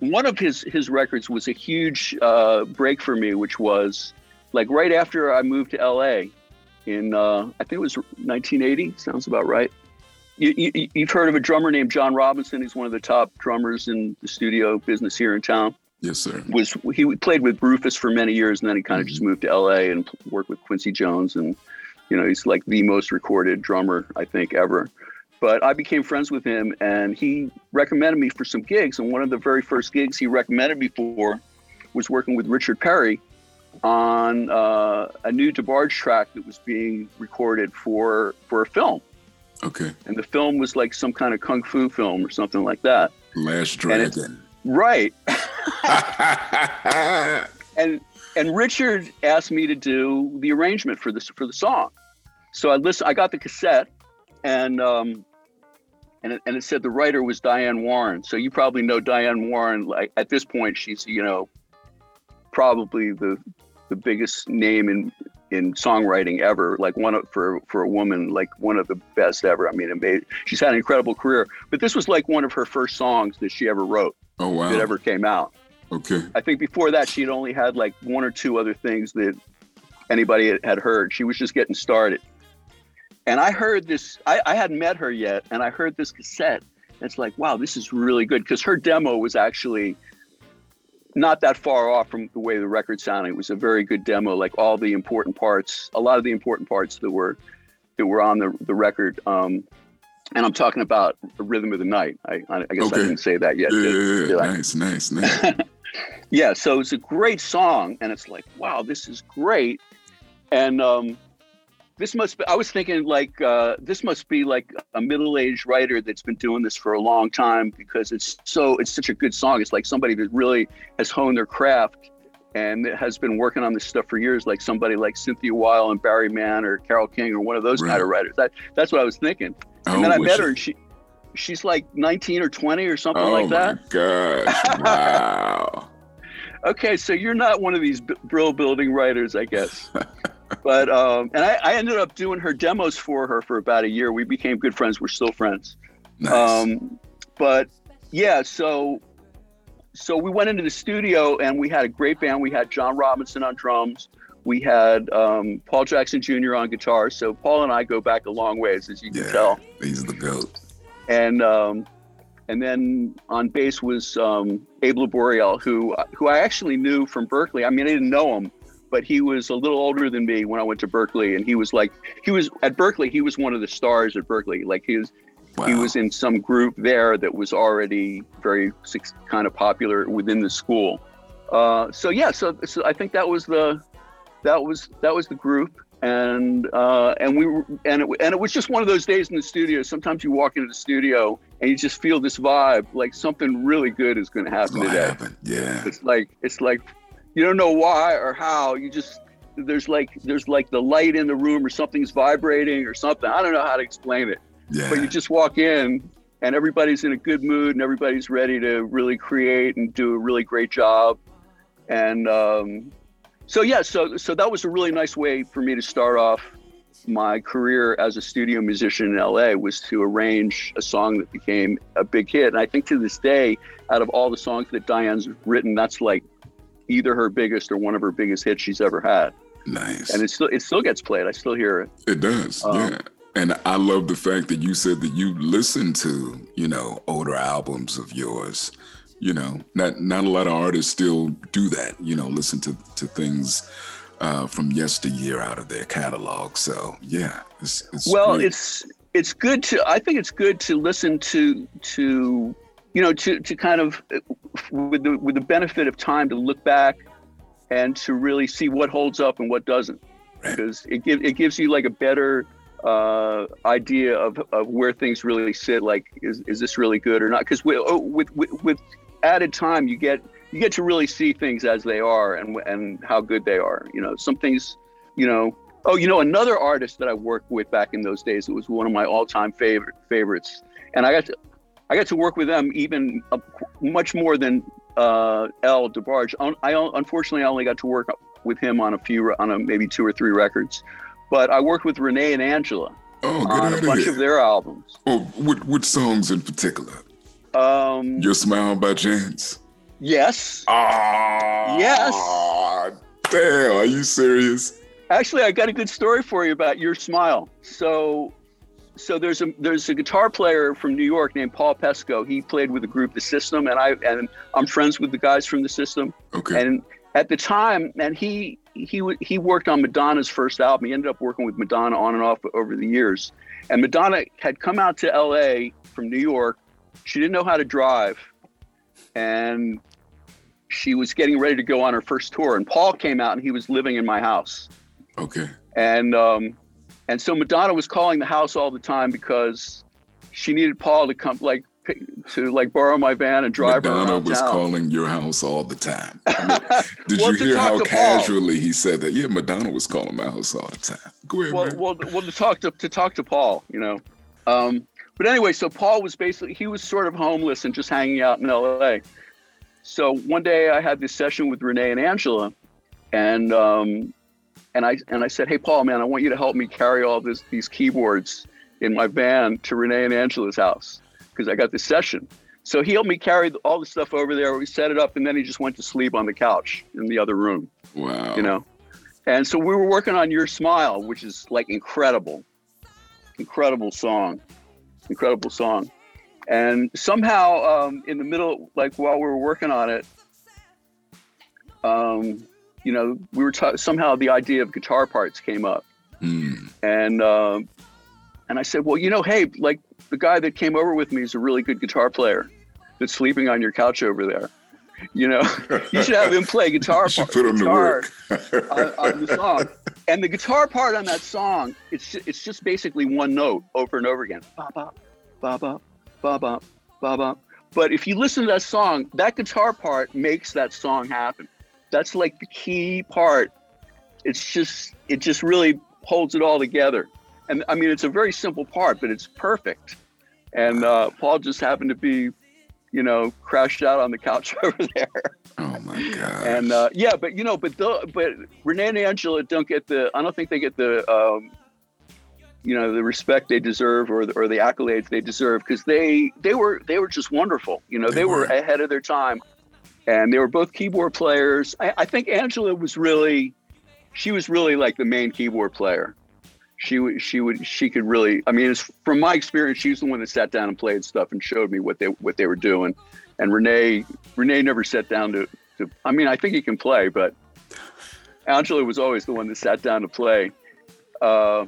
one of his his records was a huge uh, break for me, which was like right after I moved to LA in uh, I think it was 1980. Sounds about right you, have heard of a drummer named John Robinson. He's one of the top drummers in the studio business here in town. Yes, sir. Was he played with Rufus for many years, and then he kind of mm-hmm. just moved to L.A. and worked with Quincy Jones, and you know he's like the most recorded drummer I think ever. But I became friends with him, and he recommended me for some gigs. And one of the very first gigs he recommended me for was working with Richard Perry on uh, a new DeBarge track that was being recorded for for a film. Okay. And the film was like some kind of kung fu film or something like that. Last Dragon. Right. and and Richard asked me to do the arrangement for this for the song. So I listened. I got the cassette, and um, and it, and it said the writer was Diane Warren. So you probably know Diane Warren. Like at this point, she's you know probably the the biggest name in in songwriting ever. Like one of, for for a woman, like one of the best ever. I mean, made, she's had an incredible career. But this was like one of her first songs that she ever wrote. Oh wow! That ever came out. Okay. I think before that she had only had like one or two other things that anybody had heard. She was just getting started. And I heard this. I, I hadn't met her yet, and I heard this cassette. it's like, wow, this is really good because her demo was actually not that far off from the way the record sounded. It was a very good demo, like all the important parts, a lot of the important parts that were that were on the the record. Um, and I'm talking about the rhythm of the night. I, I guess okay. I didn't say that yet. Yeah, did, did nice, nice, nice. yeah, so it's a great song, and it's like, wow, this is great. And um, this must be, I was thinking like uh, this must be like a middle-aged writer that's been doing this for a long time because it's so it's such a good song. It's like somebody that really has honed their craft and has been working on this stuff for years, like somebody like Cynthia Weil and Barry Mann or Carole King or one of those right. kind of writers. That that's what I was thinking. And oh, then I met her and she she's like 19 or 20 or something oh like that. Oh my gosh. Wow. okay, so you're not one of these brill building writers, I guess. but um, and I, I, ended up doing her demos for her for about a year. We became good friends. We're still friends. Nice. Um, but yeah, so so we went into the studio and we had a great band. We had John Robinson on drums. we had um, Paul Jackson Jr. on guitar. So Paul and I go back a long ways, as you can Yeah, tell. he's the goat. And um, and then on bass was um, Abe Laboriel, who who I actually knew from Berklee. I mean, I didn't know him, but he was a little older than me when I went to Berklee, and he was like he was at Berklee. He was one of the stars at Berklee. Like he was Wow. he was in some group there that was already very kind of popular within the school. Uh, so yeah, so, so I think that was the that was that was the group, and uh, and we were, and it, and it was just one of those days in the studio. Sometimes you walk into the studio and you just feel this vibe, like something really good is going to happen today. happen. Yeah. It's like it's like you don't know why or how. You just there's like there's like the light in the room or something's vibrating or something. I don't know how to explain it Yeah. but you just walk in and everybody's in a good mood and everybody's ready to really create and do a really great job and um, so yeah so so that was a really nice way for me to start off my career as a studio musician in LA was to arrange a song that became a big hit and I think to this day out of all the songs that Diane's written that's like either her biggest or one of her biggest hits she's ever had nice. and it still it still gets played I still hear it It does, Um, yeah. And I love the fact that you said that you listen to, you know, older albums of yours. You know, not not a lot of artists still do that. You know, listen to to things uh, from yesteryear out of their catalog. So yeah, it's, it's well great. it's it's good to i think it's good to listen to to you know to to kind of with the with the benefit of time to look back and to really see what holds up and what doesn't Right. because it gives it gives you like a better uh, idea of, of where things really sit like is, is this really good or not because with, oh, with with with added time you get you get to really see things as they are and and how good they are you know some things you know Oh, you know, another artist that I worked with back in those days. It was one of my all-time favorite favorites, and I got to, I got to work with them even uh, much more than uh, El DeBarge. I unfortunately I only got to work with him on a few, on a, maybe two or three records, but I worked with Renee and Angela oh, on a of bunch here. of their albums. oh, what what songs in particular? Um, Your Smile by chance? yes, Ah, Yes. Damn, are you serious? Actually, I got a good story for you about your smile. So, so there's a there's a guitar player from New York named Paul Pesco. He played with the group The System, and I and I'm friends with the guys from The System. Okay. And at the time, and he he he worked on Madonna's first album. He ended up working with Madonna on and off over the years. And Madonna had come out to L.A. from New York. She didn't know how to drive, and she was getting ready to go on her first tour. And Paul came out, and he was living in my house okay. and um, and so Madonna was calling the house all the time because she needed Paul to come like to like borrow my van and drive her Madonna was town. calling your house all the time. I mean, Did Well, you hear how to Paul. casually he said that? Yeah, Madonna was calling my house all the time. Go ahead, well, man. well, well, to talk to to talk to Paul, you know. Um, but anyway, so Paul was basically he was sort of homeless and just hanging out in L.A. So one day I had this session with Renee and Angela, and um, and I and I said, hey Paul, man, I want you to help me carry all this these keyboards in my van to Renee and Angela's house because I got this session. So he helped me carry all the stuff over there. We set it up, and then he just went to sleep on the couch in the other room wow. you know and so we were working on your smile which is like incredible incredible song incredible song and somehow um, in the middle like while we were working on it um, you know we were ta- somehow the idea of guitar parts came up Hmm. and um, and i said well you know hey like the guy that came over with me is a really good guitar player that's sleeping on your couch over there you know you should have him play guitar part- put him to work. on, on the song. And the guitar part on that song, it's it's just basically one note over and over again. Ba ba ba ba ba ba ba ba. But if you listen to that song, that guitar part makes that song happen. That's like the key part. It's just it just really holds it all together. And I mean, it's a very simple part, but it's perfect. And uh, Paul just happened to be, you know, crashed out on the couch over there. oh my god. And uh, yeah, but you know, but the, but Renee and Angela don't get the. I don't think they get the, um, you know, the respect they deserve or the, or the accolades they deserve because they they were they were just wonderful. You know, They they, were. were. ahead of their time, and they were both keyboard players. I, I think Angela was really she was really like the main keyboard player. She would she would she could really. I mean, from my experience, she was the one that sat down and played stuff and showed me what they what they were doing. And Renee Renee never sat down to. to I mean, I think he can play, but Angela was always the one that sat down to play. Uh,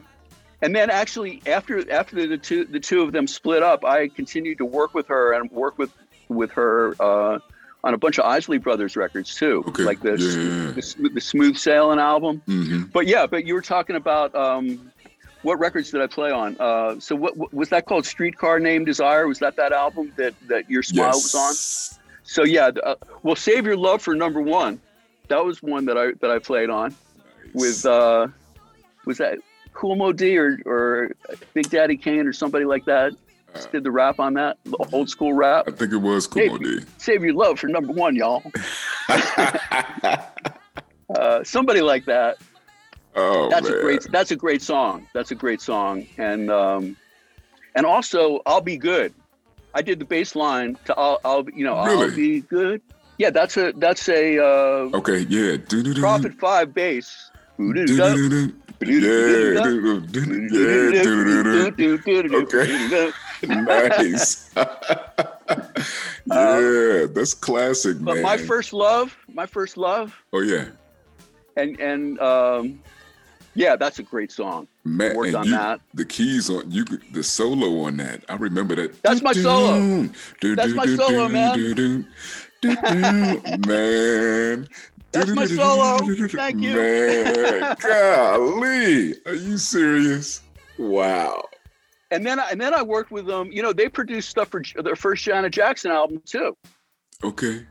and then actually after after the two the two of them split up, I continued to work with her and work with with her uh, on a bunch of Isley Brothers records too, Okay, like the, yeah. the the Smooth Sailing album. hmm But yeah, but you were talking about um, what records did I play on? Uh, so what, what was that called? Streetcar Named Desire? Was that that album that that Your Smile was on? So yeah, uh, well, Save Your Love for number one. That was one that I that I played on with uh, was that Kool Moe Dee or or Big Daddy Kane or somebody like that. Uh, Did the rap on that, the old school rap. I think it was Kool Moe Dee. Save Your Love for number one, y'all. Uh, somebody like that. oh that's man. a great that's a great song that's a great song and um and also i'll be good i did the bass line to i'll, I'll you know i'll be good yeah that's a that's a uh Okay, yeah. Do-do-do. prophet 5 bass Do-do-do-do. Yeah. Okay. Nice. yeah, that's classic, but man. my first love my first love oh yeah, and and um yeah that's a great song man. worked on you- that. The keys on you, the solo on that. I remember that. That's my solo. That's my solo, man. Man. That's my solo. Thank you. Man, golly, are you serious? Wow. And then I- and then i worked with them you know they produced stuff for their first janet jackson album too Okay.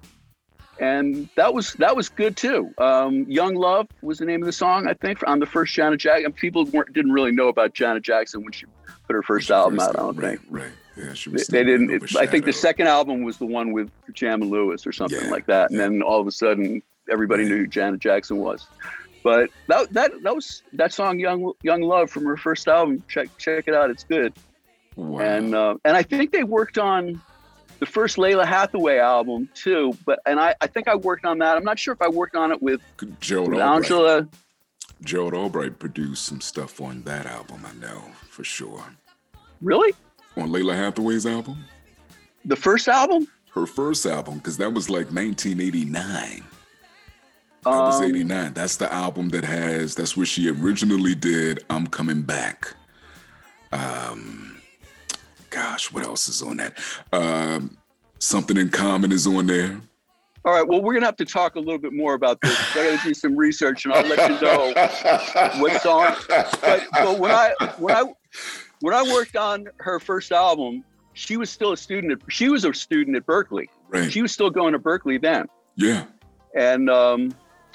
and that was that was good too. Um, Young Love was the name of the song, I think, on the first Janet Jackson. People weren't didn't really know about Janet Jackson when she put her first album out. I don't right, think Right. Yeah, she was. they didn't. It, I think the second album was the one with Jam and Lewis or something Yeah, like that, and yeah. then all of a sudden everybody Right. knew who Janet Jackson was. But that that that was that song Young Young Love from her first album. Check check it out, it's good. Wow. And uh, and I think they worked on the first Lalah Hathaway album too. But and I, I think I worked on that. I'm not sure if I worked on it with, with Angela. Gerald Albright produced some stuff on that album. I know for sure. Really, On Lalah Hathaway's album, the first album? her first album, because that was like 1989. That was Um, 89. That's the album that has, that's where she originally did I'm Coming Back. Um, gosh, what else is on that? Um, Something in Common is on there. All right. Well, we're gonna have to talk a little bit more about this. I got to do some research, and I'll let you know what song. But, but when I when I when I worked on her first album, she was still a student. At, she was a student at Berklee. Right. She was still going to Berklee then, Yeah. and um,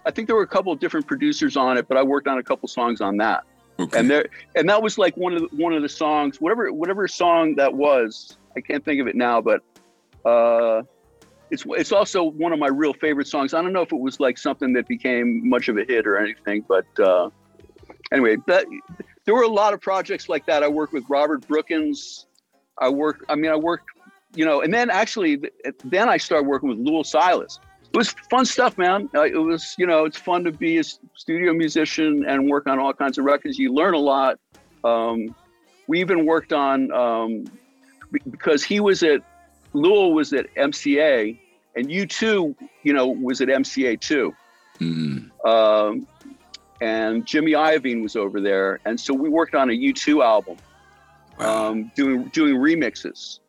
I think there were a couple of different producers on it. But I worked on a couple songs on that. Okay. and there and that was like one of the, one of the songs whatever whatever song that was i can't think of it now but uh it's it's also one of my real favorite songs i don't know if it was like something that became much of a hit or anything but uh anyway that there were a lot of projects like that i worked with robert brookins i worked i mean i worked you know and then actually then i started working with Louil Silas it was fun stuff, man. Uh, it was, you know, it's fun to be a studio musician and work on all kinds of records. You learn a lot. Um, we even worked on um, because he was at Louil was at MCA, and U2, you know, was at MCA too. Mm, Um, and Jimmy Iovine was over there, and so we worked on a U2 album wow. um, doing doing remixes,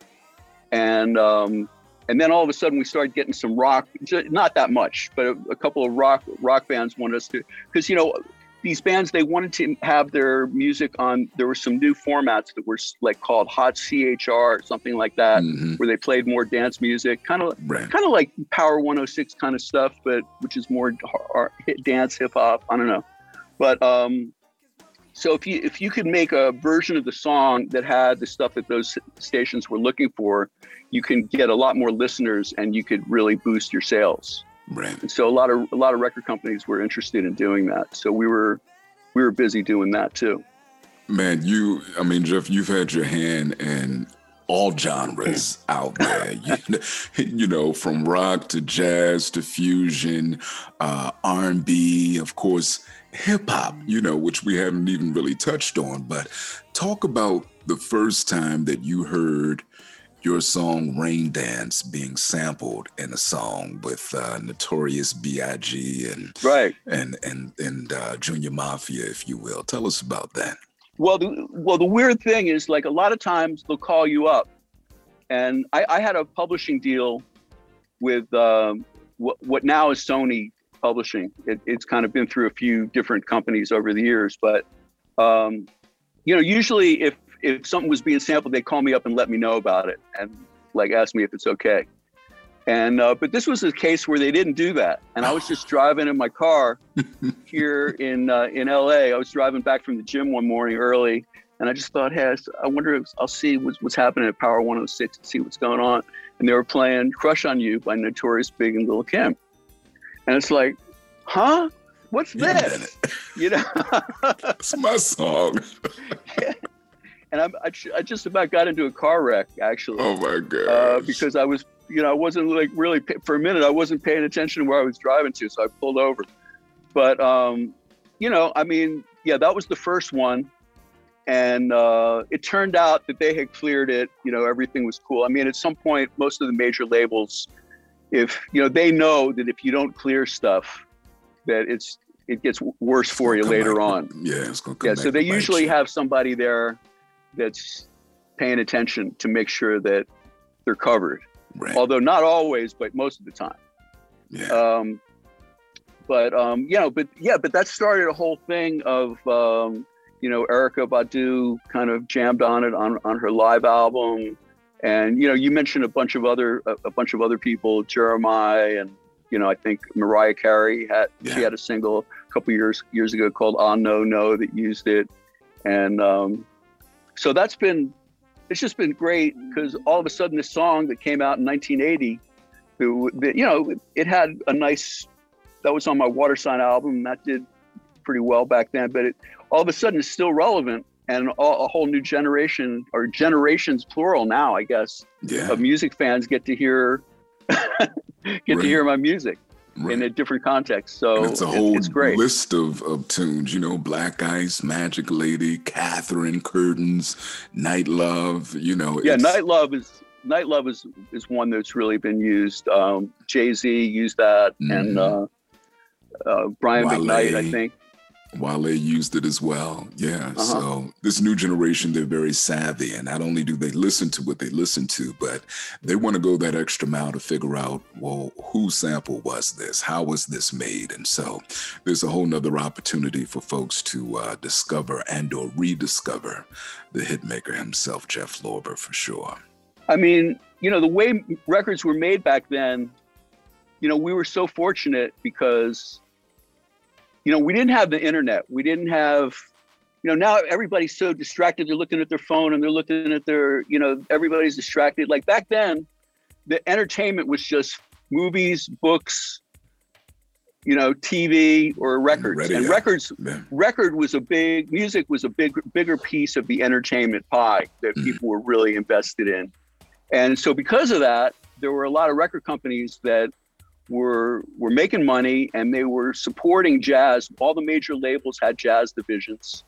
and um, and then all of a sudden we started getting some rock, not that much, but a, a couple of rock rock bands wanted us to, because you know these bands they wanted to have their music on. There were some new formats that were like called Hot CHR or something like that, Mhm. where they played more dance music, kind of Right. kind of like Power 106 kind of stuff, but which is more har- har- hit dance, hip hop. I don't know, but um, so if you if you could make a version of the song that had the stuff that those stations were looking for, you can get a lot more listeners, and you could really boost your sales. Right. And so a lot of a lot of record companies were interested in doing that. So we were we were busy doing that too. Man, you, I mean, Jeff, you've had your hand in all genres out there. You, you, know, from rock to jazz to fusion, uh, R&B, of course, hip hop. You know, which we haven't even really touched on. But talk about the first time that you heard your song Rain Dance being sampled in a song with uh, Notorious B.I.G. and right and and and uh, Junior Mafia, if you will. Tell us about that. Well, the, well, the weird thing is, like a lot of times they'll call you up, and I, I had a publishing deal with um, what, what now is Sony Publishing. It, it's kind of been through a few different companies over the years, but um, you know, usually if if something was being sampled, they'd call me up and let me know about it and like ask me if it's okay. And uh, but this was a case where they didn't do that, and I was just driving in my car here in uh, in LA. I was driving back from the gym one morning early, and I just thought, hey, I wonder if I'll see what's, what's happening at Power 106 and see what's going on. And they were playing "Crush on You" by Notorious Big and Lil Kim, and it's like, huh? What's this? You know, it's my song. yeah and I'm, I, I, just about got into a car wreck actually. Oh my god! Uh, because I was, you know, I wasn't like really for a minute. I wasn't paying attention to where I was driving to, so I pulled over. But um, you know, I mean, yeah, that was the first one, and uh, it turned out that they had cleared it. You know, everything was cool. I mean, at some point, most of the major labels, if you know, they know that if you don't clear stuff, that it's it gets worse for you later back. on. Yeah, it's gonna yeah. So they usually have somebody there that's paying attention to make sure that they're covered. Right. Although not always, but most of the time. Yeah. Um, but um, you know, but yeah, but that started a whole thing of um, you know Erykah Badu kind of jammed on it on on her live album, and you know you mentioned a bunch of other a, a bunch of other people, Jeremiah and you know I think Mariah Carey had yeah. she had a single a couple years years ago called "On No No" that used it, and um, so that's been it's just been great because all of a sudden this song that came out in 1980 you know it had a nice that was on my water sign album that did pretty well back then but it all of a sudden it's still relevant and a whole new generation or generations plural now i guess yeah. of music fans get to hear get right. to hear my music right. in a different context. So and it's a whole it's great. list of, of tunes, you know, Black Ice, Magic Lady, Catherine, Curtains, Night Love, you know. Yeah, Night Love is Night Love is is one that's really been used. Um, Jay Z used that, mm-hmm. and uh, uh, Brian Wale. McKnight, I think. Wale used it as well. Yeah. Uh-huh. So this new generation, they're very savvy. And not only do they listen to what they listen to, but they want to go that extra mile to figure out, well, whose sample was this? How was this made? And so there's a whole nother opportunity for folks to uh, discover and or rediscover the hitmaker himself, Jeff Lorber, for sure. I mean, you know, the way records were made back then, you know, we were so fortunate because you know, we didn't have the internet. We didn't have, you know, now everybody's so distracted. They're looking at their phone and they're looking at their, you know, everybody's distracted. Like back then, the entertainment was just movies, books, you know, TV or records. Radio. And records, yeah. record was a big, music was a big, bigger piece of the entertainment pie that mm. people were really invested in. And so because of that, there were a lot of record companies that were were making money and they were supporting jazz. All the major labels had jazz divisions,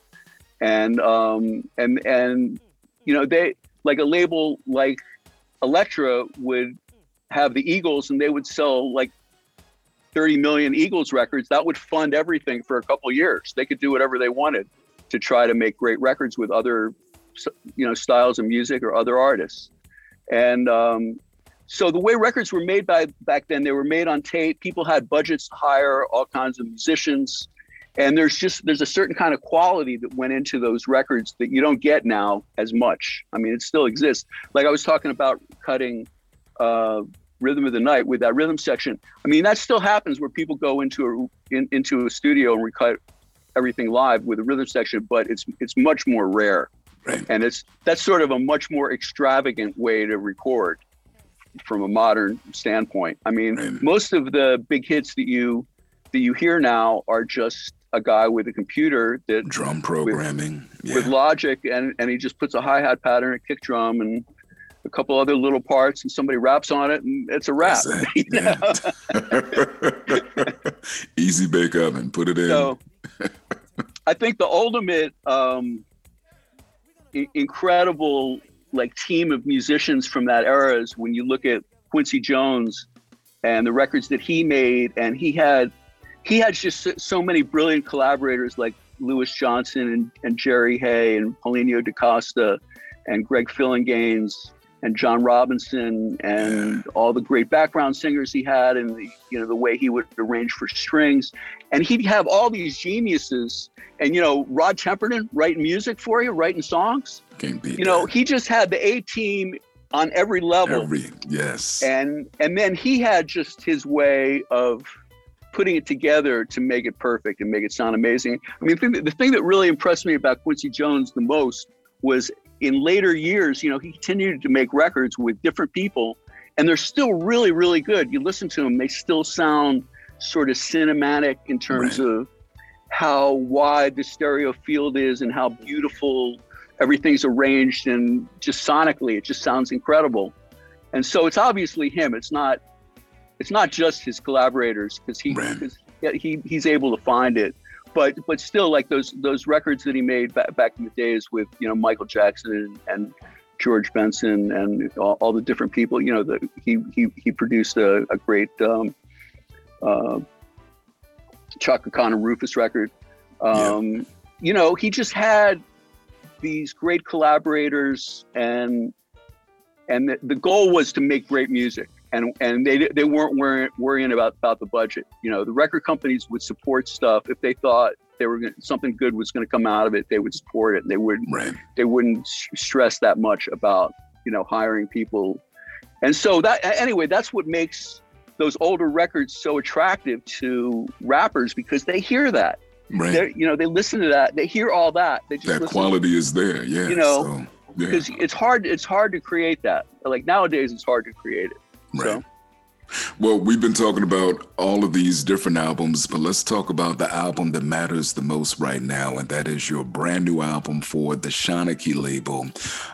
and um, and and you know they like a label like Elektra would have the Eagles and they would sell like 30 million Eagles records. That would fund everything for a couple years. They could do whatever they wanted to try to make great records with other you know styles of music or other artists. And um, so the way records were made by back then, they were made on tape. People had budgets to hire all kinds of musicians, and there's just there's a certain kind of quality that went into those records that you don't get now as much. I mean, it still exists. Like I was talking about cutting uh, "Rhythm of the Night" with that rhythm section. I mean, that still happens where people go into a in, into a studio and recut everything live with a rhythm section, but it's it's much more rare. Right. And it's that's sort of a much more extravagant way to record from a modern standpoint. I mean, right. most of the big hits that you that you hear now are just a guy with a computer that drum programming with, yeah. with logic and and he just puts a hi-hat pattern a kick drum and a couple other little parts, and somebody raps on it, and it's a rap. Easy bake oven, put it in. So, I think the ultimate um, I- incredible like team of musicians from that era is when you look at Quincy Jones and the records that he made, and he had he had just so many brilliant collaborators like Louis Johnson and, and Jerry Hey and Paulinho da Costa and Greg Phillinganes and John Robinson and all the great background singers he had and the, you know the way he would arrange for strings. And he'd have all these geniuses and you know Rod Temperton writing music for you writing songs. You know he just had the A team on every level. Every yes. And and then he had just his way of putting it together to make it perfect and make it sound amazing. I mean the thing, the thing that really impressed me about Quincy Jones the most was in later years, you know, he continued to make records with different people, and they're still really, really good. You listen to them, they still sound sort of cinematic in terms right. of how wide the stereo field is and how beautiful everything's arranged and just sonically it just sounds incredible and so it's obviously him it's not it's not just his collaborators because he, right. he he's able to find it but but still like those those records that he made back, back in the days with you know Michael Jackson and, and George Benson and all, all, the different people you know that he he he produced a, a great um, uh, Chaka Khan and Rufus record um, yeah. you know he just had these great collaborators and and the, the goal was to make great music and and they they weren't worrying, worrying about about the budget. You know, the record companies would support stuff if they thought they were gonna, something good was going to come out of it. They would support it. And they wouldn't right. they wouldn't stress that much about you know hiring people. And so that anyway, that's what makes those older records so attractive to rappers because they hear that. Right. They're, you know, they listen to that. They hear all that. They just that quality is there. Yeah. You know, so, yeah. because it's hard. It's hard to create that. Like nowadays, it's hard to create it. Right. So. Well, we've been talking about all of these different albums, but let's talk about the album that matters the most right now, and that is your brand new album for the Shanachie label,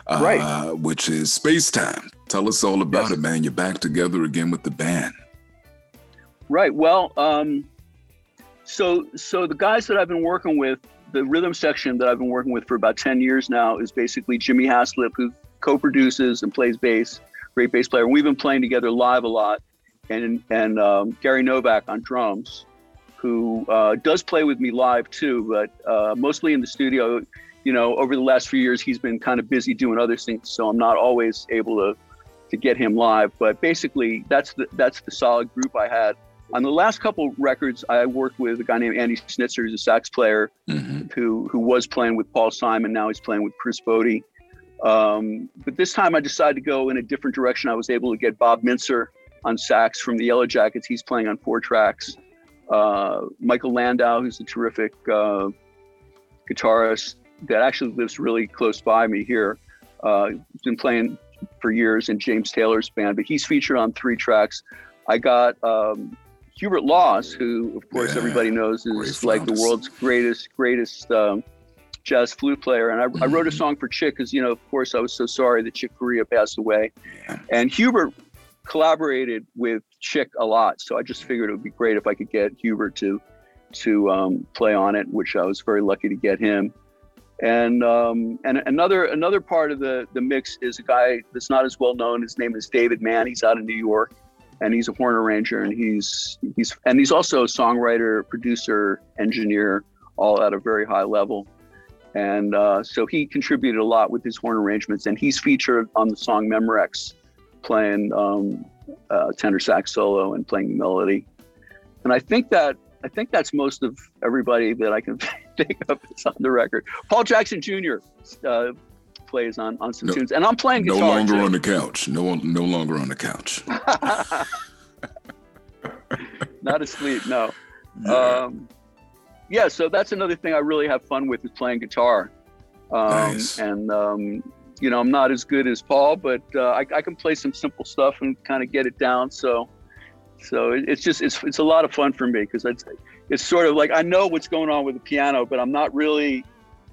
uh, right. which is Space Time. Tell us all about yes. it, man. You're back together again with the band. Right. Well, um, so so the guys that I've been working with, the rhythm section that I've been working with for about ten years now is basically Jimmy Haslip, who co-produces and plays bass great bass player. We've been playing together live a lot, and and um, Gary Novak on drums, who uh, does play with me live too, but uh, mostly in the studio. You know, over the last few years, he's been kind of busy doing other things, so I'm not always able to to get him live. But basically, that's the that's the solid group I had. On the last couple records, I worked with a guy named Andy Snitzer, who's a sax player, mm-hmm. who who was playing with Paul Simon. Now he's playing with Chris Botti. Um, but this time I decided to go in a different direction. I was able to get Bob Mintzer on sax from the Yellowjackets. He's playing on four tracks. Uh, Michael Landau, who's a terrific uh, guitarist that actually lives really close by me here. Uh, he's been playing for years in James Taylor's band, but he's featured on three tracks. I got um, Hubert Laws, who, of course, yeah, everybody knows is like the world's greatest, greatest um, jazz flute player. And I, mm-hmm. I wrote a mm-hmm. song for Chick because, you know, of course, I was so sorry that Chick Corea passed away. Yeah. And Hubert collaborated with Chick a lot. So I just figured it would be great if I could get Hubert to to um, play on it, which I was very lucky to get him. And um, and another another part of the the mix is a guy that's not as well known. His name is David Mann. He's out of New York, and he's a horn arranger, and he's he's and he's also a songwriter, producer, engineer, all at a very high level. And uh, so he contributed a lot with his horn arrangements, and he's featured on the song Memorex, playing um, uh, tenor sax solo and playing the melody. And I think that I think that's most of everybody that I can think of that's on the record. Paul Jackson Jr. Uh, plays on, on some no, tunes, and I'm playing guitar. No longer too. on the couch. No, no longer on the couch. Not asleep. No. Yeah. Um, yeah, so that's another thing I really have fun with is playing guitar. Um, nice. And um, you know, I'm not as good as Paul, but uh, I, I, can play some simple stuff and kind of get it down. So, so it's just it's it's a lot of fun for me because it's it's sort of like I know what's going on with the piano, but I'm not really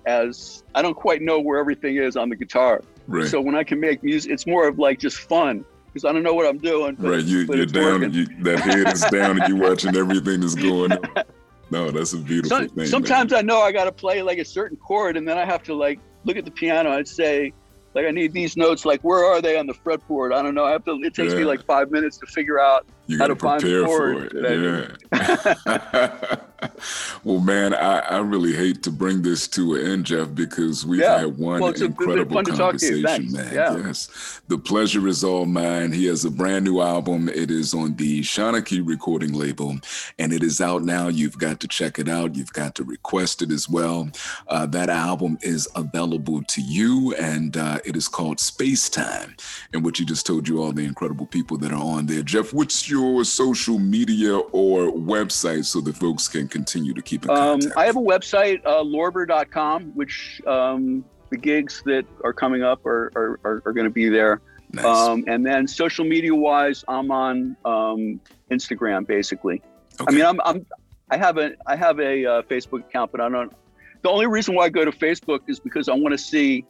as I don't quite know where everything is on the guitar. Right. So when I can make music, it's more of like just fun because I don't know what I'm doing. right. You, you're down you, that head is down and you're watching everything that's going on. No, that's a beautiful Some, thing. Sometimes man. I know I got to play like a certain chord and then I have to like look at the piano and say, like I need these notes. Like where are they on the fretboard? I don't know. I have to. It takes Yeah. me like five minutes to figure out you got to to find the prepare for it. Yeah. well, man, I, I really hate to bring this to an end, Jeff, because we've Yeah. had one Well, incredible fun to talk to you. conversation, man. Yeah. Yes, the pleasure is all mine. He has a brand new album. It is on the Shanachie recording label, and it is out now. You've got to check it out. You've got to request it as well. Uh, that album is available to you, and uh, it is called Space Time, in which he just told you all the incredible people that are on there. Jeff, what's your social media or website so that folks can continue to keep in Um, contact? I have a website, uh, lorber.com, which um, the gigs that are coming up are, are, are, are going to be there. nice. Um, and then social media wise, I'm on um, Instagram basically. I Okay. mean, I'm, I'm I have a I have a uh, Facebook account, but I don't. The only reason why I go to Facebook is because I want to see.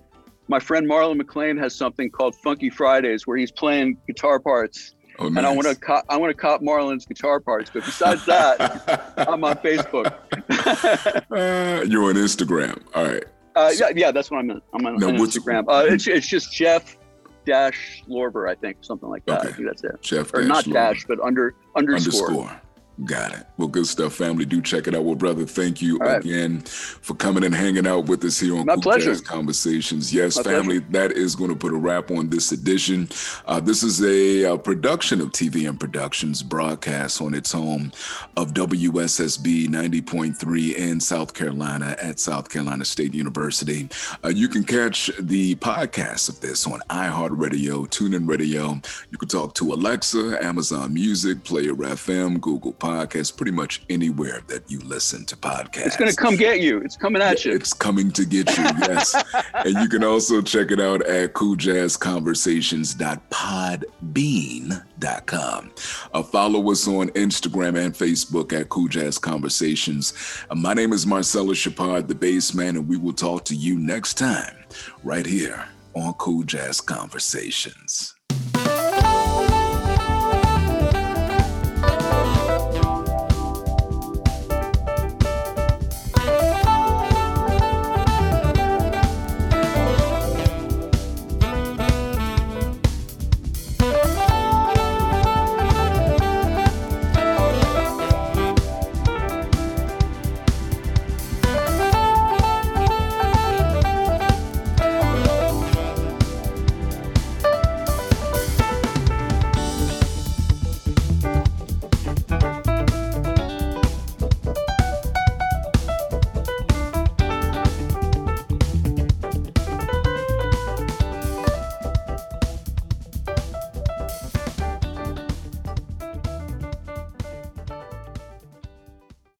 My friend Marlon McClain has something called Funky Fridays, where he's playing guitar parts, oh, and I want to co- I want to cop Marlon's guitar parts. But besides that, I'm on Facebook. Uh, you're on Instagram. All right. Uh, yeah, yeah, that's what I'm on. I'm on, Now, on Instagram. Uh, it's, it's just Jeff dash Lorber, I think, something like that. Okay. I think that's it. Jeff Or not Lorber. dash, but under underscore. underscore. Got it. Well, good stuff, family. Do check it out. Well, brother, thank you right. again for coming and hanging out with us here on My Cool pleasure. Jazz Conversations. Yes, My family, that is going to put a wrap on this edition. Uh, this is a, uh production of TVM Productions, broadcast on its home of WSSB 90.3 in South Carolina at South Carolina State University. Uh, you can catch the podcast of this on iHeartRadio, TuneIn Radio. You can talk to Alexa, Amazon Music, Player FM, Google Podcasts, pretty much anywhere that you listen to podcasts. It's going to come get you. It's coming at you. It's coming to get you, yes. and you can also check it out at cooljazzconversations.podbean.com. Uh, follow us on Instagram and Facebook at Cool Jazz Conversations. Uh, my name is Marcellus Shepard, the bass man, and we will talk to you next time right here on Cool Jazz Conversations.